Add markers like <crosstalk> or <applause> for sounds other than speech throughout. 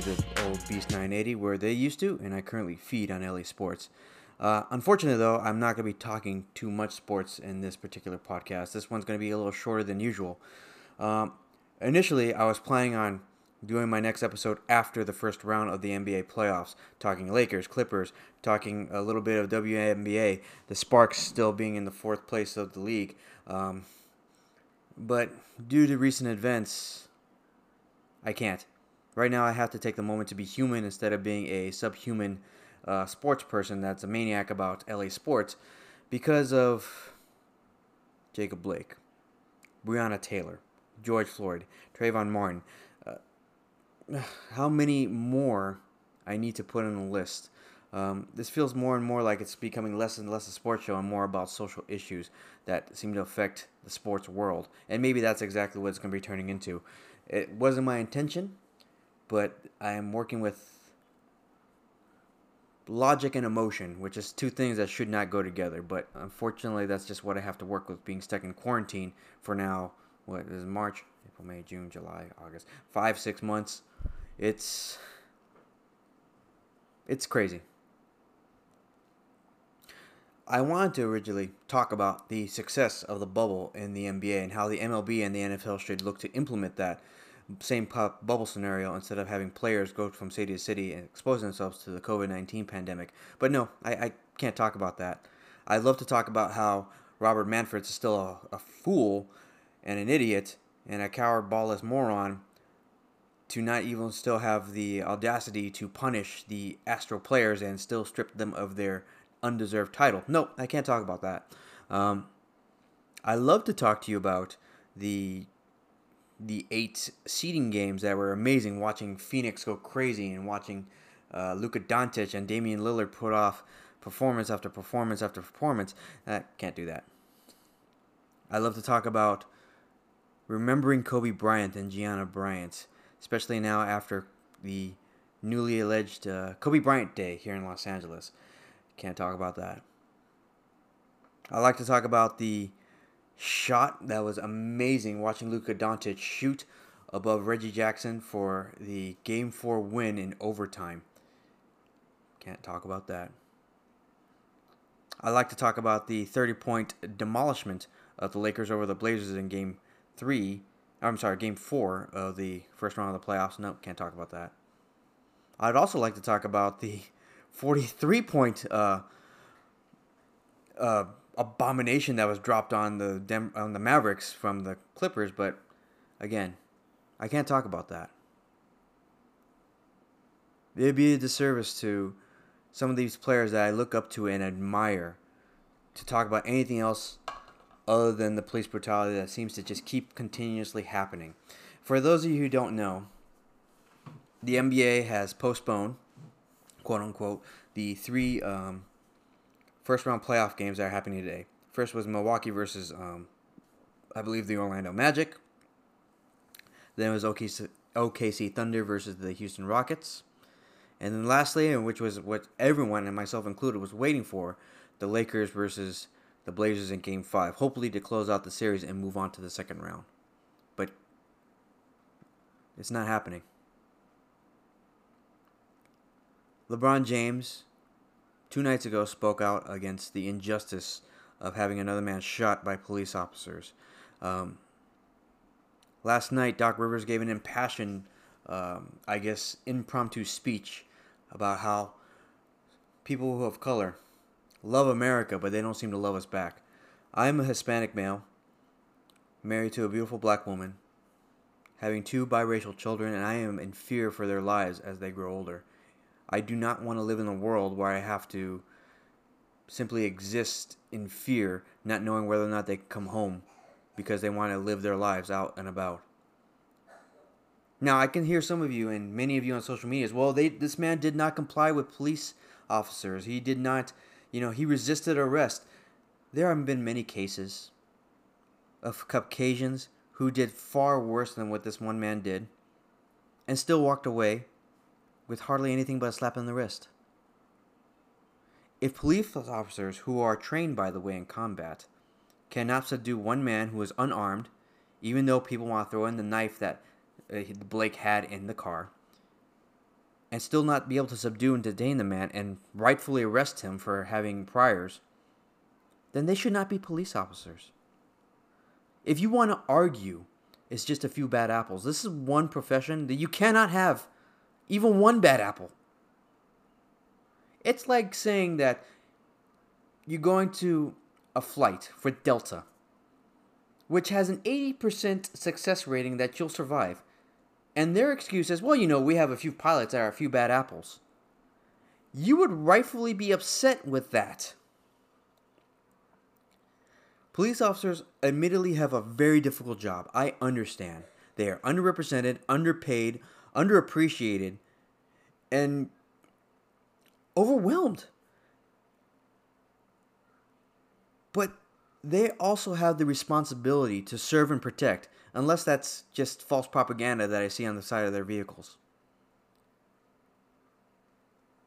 the old Beast 980, where they used to, and I currently feed on LA Sports. Uh, unfortunately, though, I'm not going to be talking too much sports in this particular podcast. This one's going to be a little shorter than usual. Um, initially, I was planning on doing my next episode after the first round of the NBA playoffs, talking Lakers, Clippers, talking a little bit of WNBA, the Sparks still being in the fourth place of the league. Um, but due to recent events, I can't. Right now, I have to take the moment to be human instead of being a subhuman uh, sports person that's a maniac about LA sports because of Jacob Blake, Breonna Taylor, George Floyd, Trayvon Martin. Uh, <sighs> how many more I need to put on the list? Um, this feels more and more like it's becoming less and less a sports show and more about social issues that seem to affect the sports world. And maybe that's exactly what it's going to be turning into. It wasn't my intention, but I am working with logic and emotion, which is two things that should not go together. But unfortunately, that's just what I have to work with being stuck in quarantine for now. What is March, April, May, June, July, August? Five, six months. It's it's crazy. I wanted to originally talk about the success of the bubble in the NBA and how the MLB and the NFL should look to implement that same pop bubble scenario instead of having players go from city to city and expose themselves to the COVID 19 pandemic. But no, I, I, can't talk about that. I'd love to talk about how Robert Manfred is still a, a fool and an idiot and a coward, ballless moron to not even still have the audacity to punish the Astro players and still strip them of their undeserved title. No, I can't talk about that. Um, I love to talk to you about the the eight seeding games that were amazing. Watching Phoenix go crazy and watching uh, Luka Doncic and Damian Lillard put off performance after performance after performance. I can't do that. I love to talk about remembering Kobe Bryant and Gianna Bryant, especially now after the newly alleged uh, Kobe Bryant Day here in Los Angeles. Can't talk about that. I like to talk about the shot that was amazing watching Luka Doncic shoot above Reggie Jackson for the game 4 win in overtime. Can't talk about that. I like to talk about the 30 point demolishment of the Lakers over the Blazers in game 3. I'm sorry, game 4 of the first round of the playoffs. Nope, can't talk about that. I'd also like to talk about the 43 point uh, uh, abomination that was dropped on the Dem- on the Mavericks from the Clippers, but again, I can't talk about that. It'd be a disservice to some of these players that I look up to and admire to talk about anything else other than the police brutality that seems to just keep continuously happening. For those of you who don't know, the NBA has postponed, quote unquote, the three um, first round playoff games that are happening today. First was Milwaukee versus, um, I believe, the Orlando Magic. Then it was OKC, OKC Thunder versus the Houston Rockets. And then lastly, which was what everyone, and myself included, was waiting for, the Lakers versus the Blazers in Game 5. Hopefully to close out the series and move on to the second round. But it's not happening. LeBron James two nights ago spoke out against the injustice of having another man shot by police officers. Um, last night, Doc Rivers gave an impassioned, um, I guess, impromptu speech about how people of color love America, but they don't seem to love us back. I'm a Hispanic male, married to a beautiful black woman, having two biracial children, and I am in fear for their lives as they grow older. I do not want to live in a world where I have to simply exist in fear, not knowing whether or not they come home because they want to live their lives out and about. Now, I can hear some of you and many of you on social media as well. They this man did not comply with police officers. He did not, you know, he resisted arrest. There have been many cases of Caucasians who did far worse than what this one man did and still walked away with hardly anything but a slap in the wrist. If police officers, who are trained, by the way, in combat, cannot subdue one man who is unarmed, even though people want to throw in the knife that uh, Blake had in the car, and still not be able to subdue and detain the man and rightfully arrest him for having priors, then they should not be police officers. If you want to argue it's just a few bad apples, this is one profession that you cannot have even one bad apple. It's like saying that you're going to a flight for Delta, which has an 80% success rating that you'll survive. And their excuse is, well, you know, we have a few pilots that are a few bad apples. You would rightfully be upset with that. Police officers admittedly have a very difficult job. I understand. They are underrepresented, underpaid, underappreciated, and overwhelmed. But they also have the responsibility to serve and protect, unless that's just false propaganda that I see on the side of their vehicles.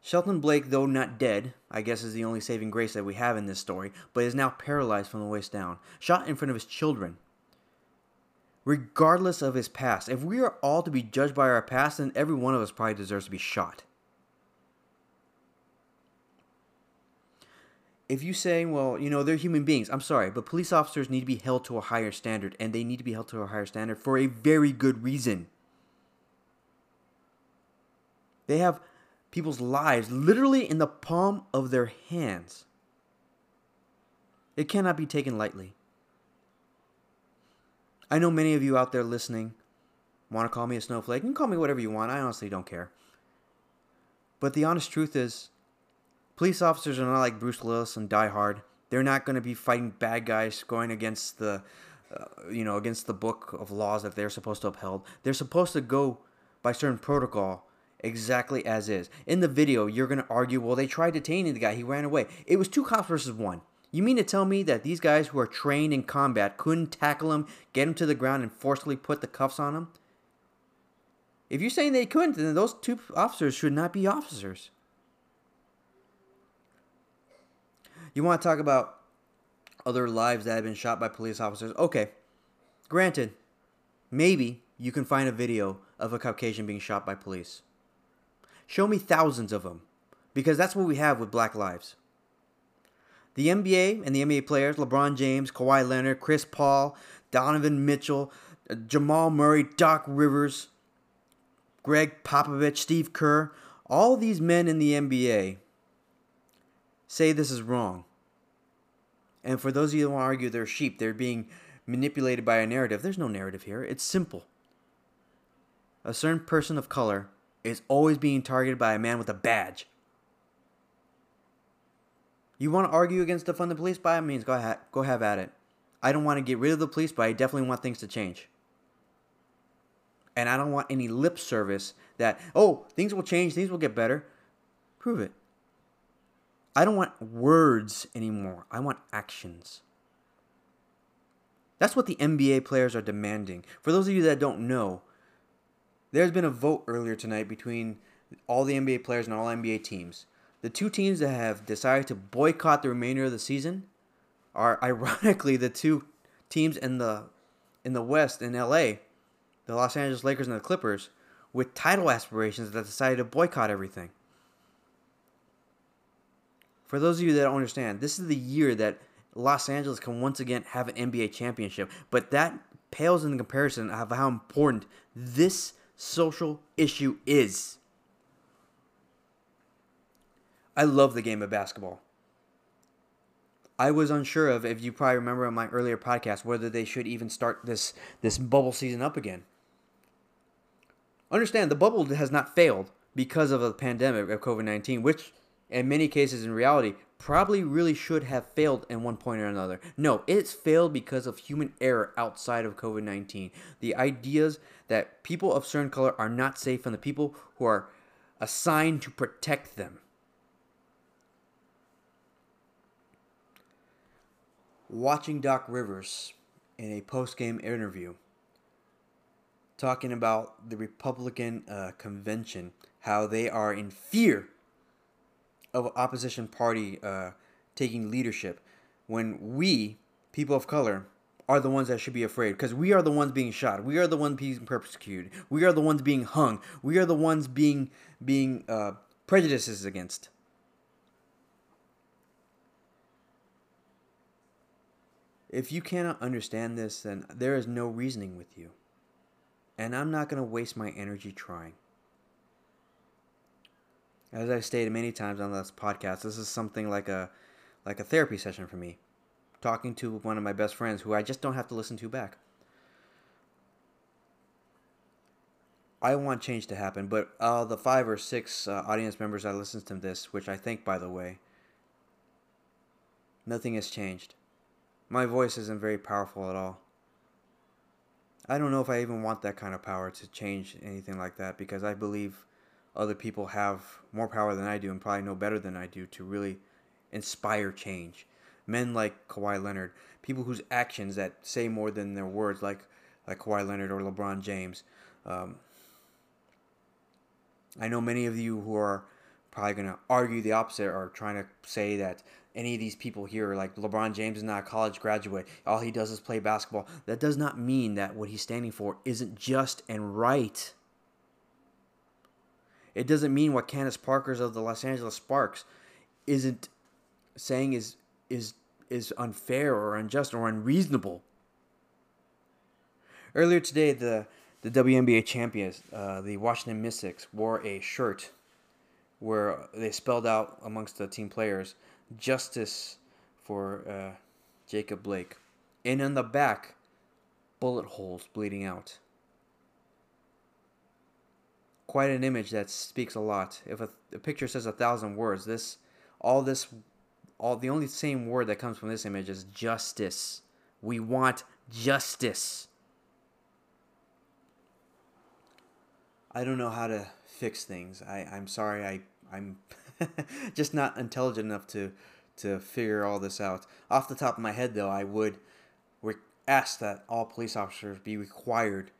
Shelton Blake, though not dead, I guess is the only saving grace that we have in this story, but is now paralyzed from the waist down, shot in front of his children. Regardless of his past, if we are all to be judged by our past, then every one of us probably deserves to be shot. if you say, well, you know, they're human beings, I'm sorry, but police officers need to be held to a higher standard, and they need to be held to a higher standard for a very good reason. They have people's lives literally in the palm of their hands. It cannot be taken lightly. I know many of you out there listening want to call me a snowflake. You can call me whatever you want. I honestly don't care. But the honest truth is, Police officers are not like Bruce Willis and Die Hard. They're not going to be fighting bad guys going against the, uh, you know, against the book of laws that they're supposed to uphold. They're supposed to go by certain protocol exactly as is. In the video, you're going to argue, well, they tried detaining the guy. He ran away. It was two cops versus one. You mean to tell me that these guys who are trained in combat couldn't tackle him, get him to the ground, and forcibly put the cuffs on him? If you're saying they couldn't, then those two officers should not be officers. You want to talk about other lives that have been shot by police officers? Okay. Granted, maybe you can find a video of a Caucasian being shot by police. Show me thousands of them, because that's what we have with black lives. The NBA and the NBA players, LeBron James, Kawhi Leonard, Chris Paul, Donovan Mitchell, Jamal Murray, Doc Rivers, Gregg Popovich, Steve Kerr, all these men in the NBA say this is wrong. And for those of you who want to argue they're sheep, they're being manipulated by a narrative. There's no narrative here. It's simple. A certain person of color is always being targeted by a man with a badge. You want to argue against defund the police? By all means, go ahead, go have at it. I don't want to get rid of the police, but I definitely want things to change. And I don't want any lip service that, oh, things will change, things will get better. Prove it. I don't want words anymore. I want actions. That's what the NBA players are demanding. For those of you that don't know, there's been a vote earlier tonight between all the NBA players and all NBA teams. The two teams that have decided to boycott the remainder of the season are <laughs> ironically the two teams in the in the West in LA, the Los Angeles Lakers and the Clippers, with title aspirations that decided to boycott everything. For those of you that don't understand, this is the year that Los Angeles can once again have an NBA championship. But that pales in comparison of how important this social issue is. I love the game of basketball. I was unsure of if you probably remember in my earlier podcast whether they should even start this this bubble season up again. Understand the bubble has not failed because of the pandemic of COVID nineteen, which in many cases in reality probably really should have failed in one point or another. No, it's failed because of human error outside of COVID 19. The ideas that people of certain color are not safe and the people who are assigned to protect them. Watching Doc Rivers in a post game interview talking about the Republican uh, convention, how they are in fear of opposition party uh, taking leadership when we, people of color, are the ones that should be afraid because we are the ones being shot. We are the ones being persecuted. We are the ones being hung. We are the ones being being uh, prejudices against. If you cannot understand this, then there is no reasoning with you. And I'm not going to waste my energy trying. As I've stated many times on this podcast, this is something like a like a therapy session for me. Talking to one of my best friends who I just don't have to listen to back. I want change to happen, but uh, the five or six uh, audience members that listened to this, which I think, by the way, nothing has changed. My voice isn't very powerful at all. I don't know if I even want that kind of power to change anything like that because I believe other people have more power than I do and probably know better than I do to really inspire change. Men like Kawhi Leonard, people whose actions that say more than their words, like like Kawhi Leonard or LeBron James. Um, I know many of you who are probably going to argue the opposite or trying to say that any of these people here, like LeBron James is not a college graduate, all he does is play basketball. That does not mean that what he's standing for isn't just and right. It doesn't mean what Candace Parker's of the Los Angeles Sparks isn't saying is is is unfair or unjust or unreasonable. Earlier today, the the WNBA champions, uh, the Washington Mystics, wore a shirt where they spelled out amongst the team players justice for uh, Jacob Blake, and on the back, bullet holes bleeding out. Quite an image that speaks a lot. If a, a picture says a thousand words, this all this all the only same word that comes from this image is justice. We want justice. I don't know how to fix things. I, I'm sorry. I I'm <laughs> just not intelligent enough to to figure all this out. Off the top of my head, though, I would re- ask that all police officers be required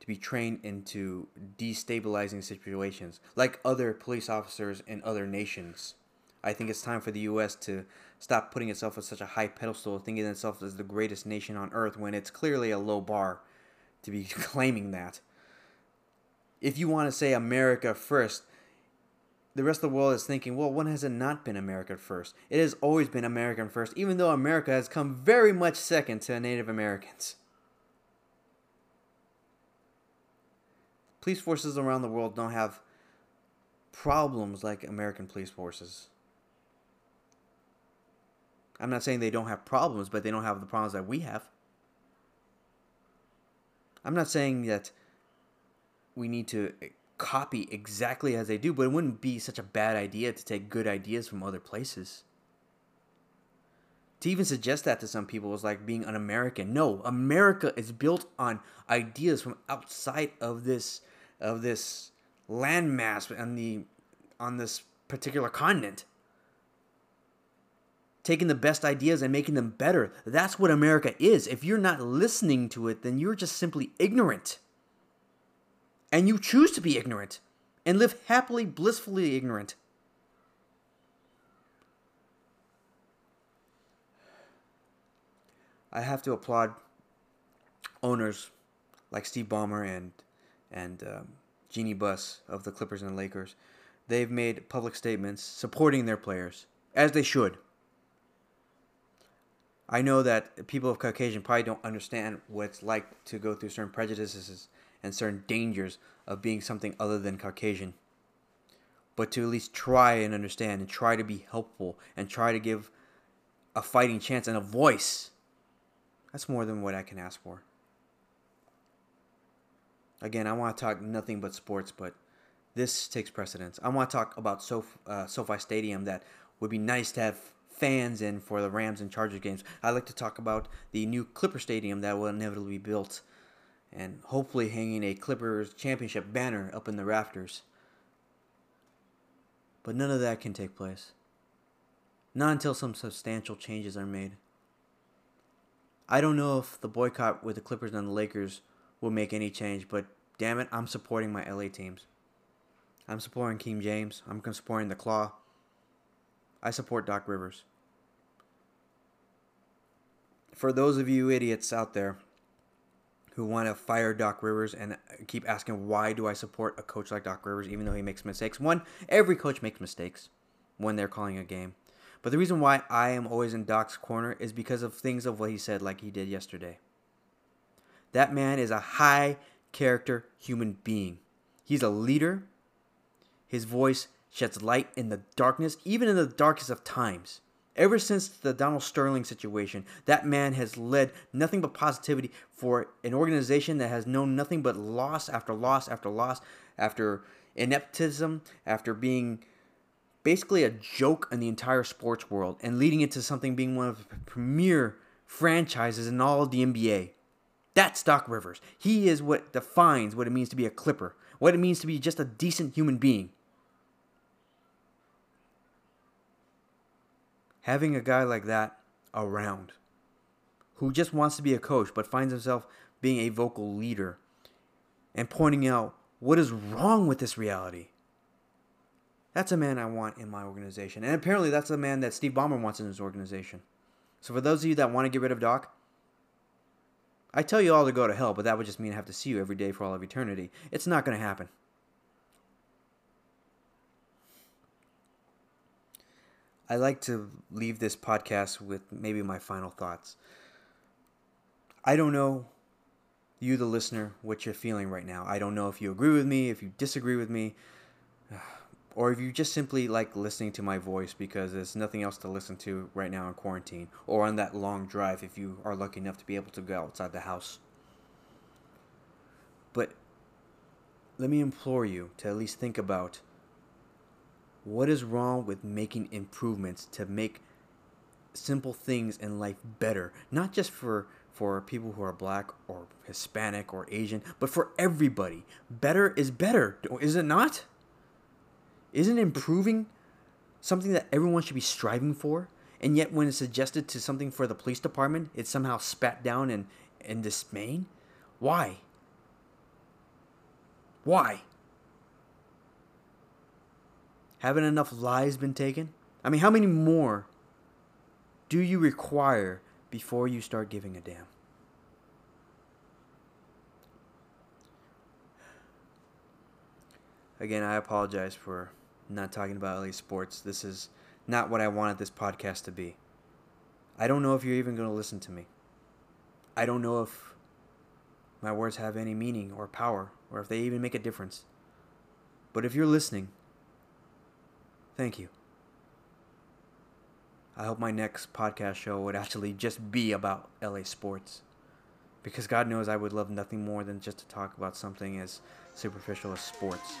to be trained into destabilizing situations, like other police officers in other nations. I think it's time for the U.S. to stop putting itself on such a high pedestal, thinking itself as the greatest nation on earth when it's clearly a low bar to be <laughs> claiming that. If you want to say America first, the rest of the world is thinking, well, when has it not been America first? It has always been American first, even though America has come very much second to Native Americans. Police forces around the world don't have problems like American police forces. I'm not saying they don't have problems, but they don't have the problems that we have. I'm not saying that we need to eh, copy exactly as they do, but it wouldn't be such a bad idea to take good ideas from other places. To even suggest that to some people is like being un American. No, America is built on ideas from outside of this of this landmass on the on this particular continent taking the best ideas and making them better. That's what America is. If you're not listening to it, then you're just simply ignorant. And you choose to be ignorant and live happily, blissfully ignorant. I have to applaud owners like Steve Ballmer and and um, Jeanie Buss of the Clippers and the Lakers. They've made public statements supporting their players, as they should. I know that people of Caucasian probably don't understand what it's like to go through certain prejudices and certain dangers of being something other than Caucasian. But to at least try and understand and try to be helpful and try to give a fighting chance and a voice, that's more than what I can ask for. Again, I want to talk nothing but sports, but this takes precedence. I want to talk about uh, SoFi Stadium that would be nice to have fans in for the Rams and Chargers games. I'd like to talk about the new Clipper Stadium that will inevitably be built and hopefully hanging a Clippers championship banner up in the rafters. But none of that can take place. Not until some substantial changes are made. I don't know if the boycott with the Clippers and the Lakers will make any change, but damn it, I'm supporting my LA teams. I'm supporting King James. I'm supporting the Claw. I support Doc Rivers. for those of you idiots out there who want to fire Doc Rivers and uh, keep asking why do I support a coach like Doc Rivers even though he makes mistakes. One, every coach makes mistakes when they're calling a game. But the reason why I am always in Doc's corner is because of things of what he said like he did yesterday. That man is a high character human being. He's a leader. His voice sheds light in the darkness, even in the darkest of times. Ever since the Donald Sterling situation, that man has led nothing but positivity for an organization that has known nothing but loss after loss after loss, after ineptism, after being basically a joke in the entire sports world, and leading it to something being one of the premier franchises in all of the NBA. That's Doc Rivers. He is what defines what it means to be a Clipper, what it means to be just a decent human being. Having a guy like that around who just wants to be a coach but finds himself being a vocal leader and pointing out what is wrong with this reality. That's a man I want in my organization. And apparently, that's the man that Steve Ballmer wants in his organization. So, for those of you that want to get rid of Doc, I tell you all to go to hell, but that would just mean I have to see you every day for all of eternity. It's not going to happen. I like to leave this podcast with maybe my final thoughts. I don't know, you, the listener, what you're feeling right now. I don't know if you agree with me, if you disagree with me, <sighs> or if you just simply like listening to my voice because there's nothing else to listen to right now in quarantine, or on that long drive if you are lucky enough to be able to go outside the house. But let me implore you to at least think about what is wrong with making improvements to make simple things in life better? Not just for for people who are black or Hispanic or Asian, but for everybody. Better is better, is it not? Isn't improving something that everyone should be striving for? And yet, when it's suggested to something for the police department, it's somehow spat down and, and dismayed? Why? Why? Haven't enough lives been taken? I mean, how many more do you require before you start giving a damn? Again, I apologize for not talking about LA sports. This is not what I wanted this podcast to be. I don't know if you're even going to listen to me. I don't know if my words have any meaning or power or if they even make a difference. But if you're listening, Thank you. I hope my next podcast show would actually just be about LA sports. Because God knows I would love nothing more than just to talk about something as superficial as sports.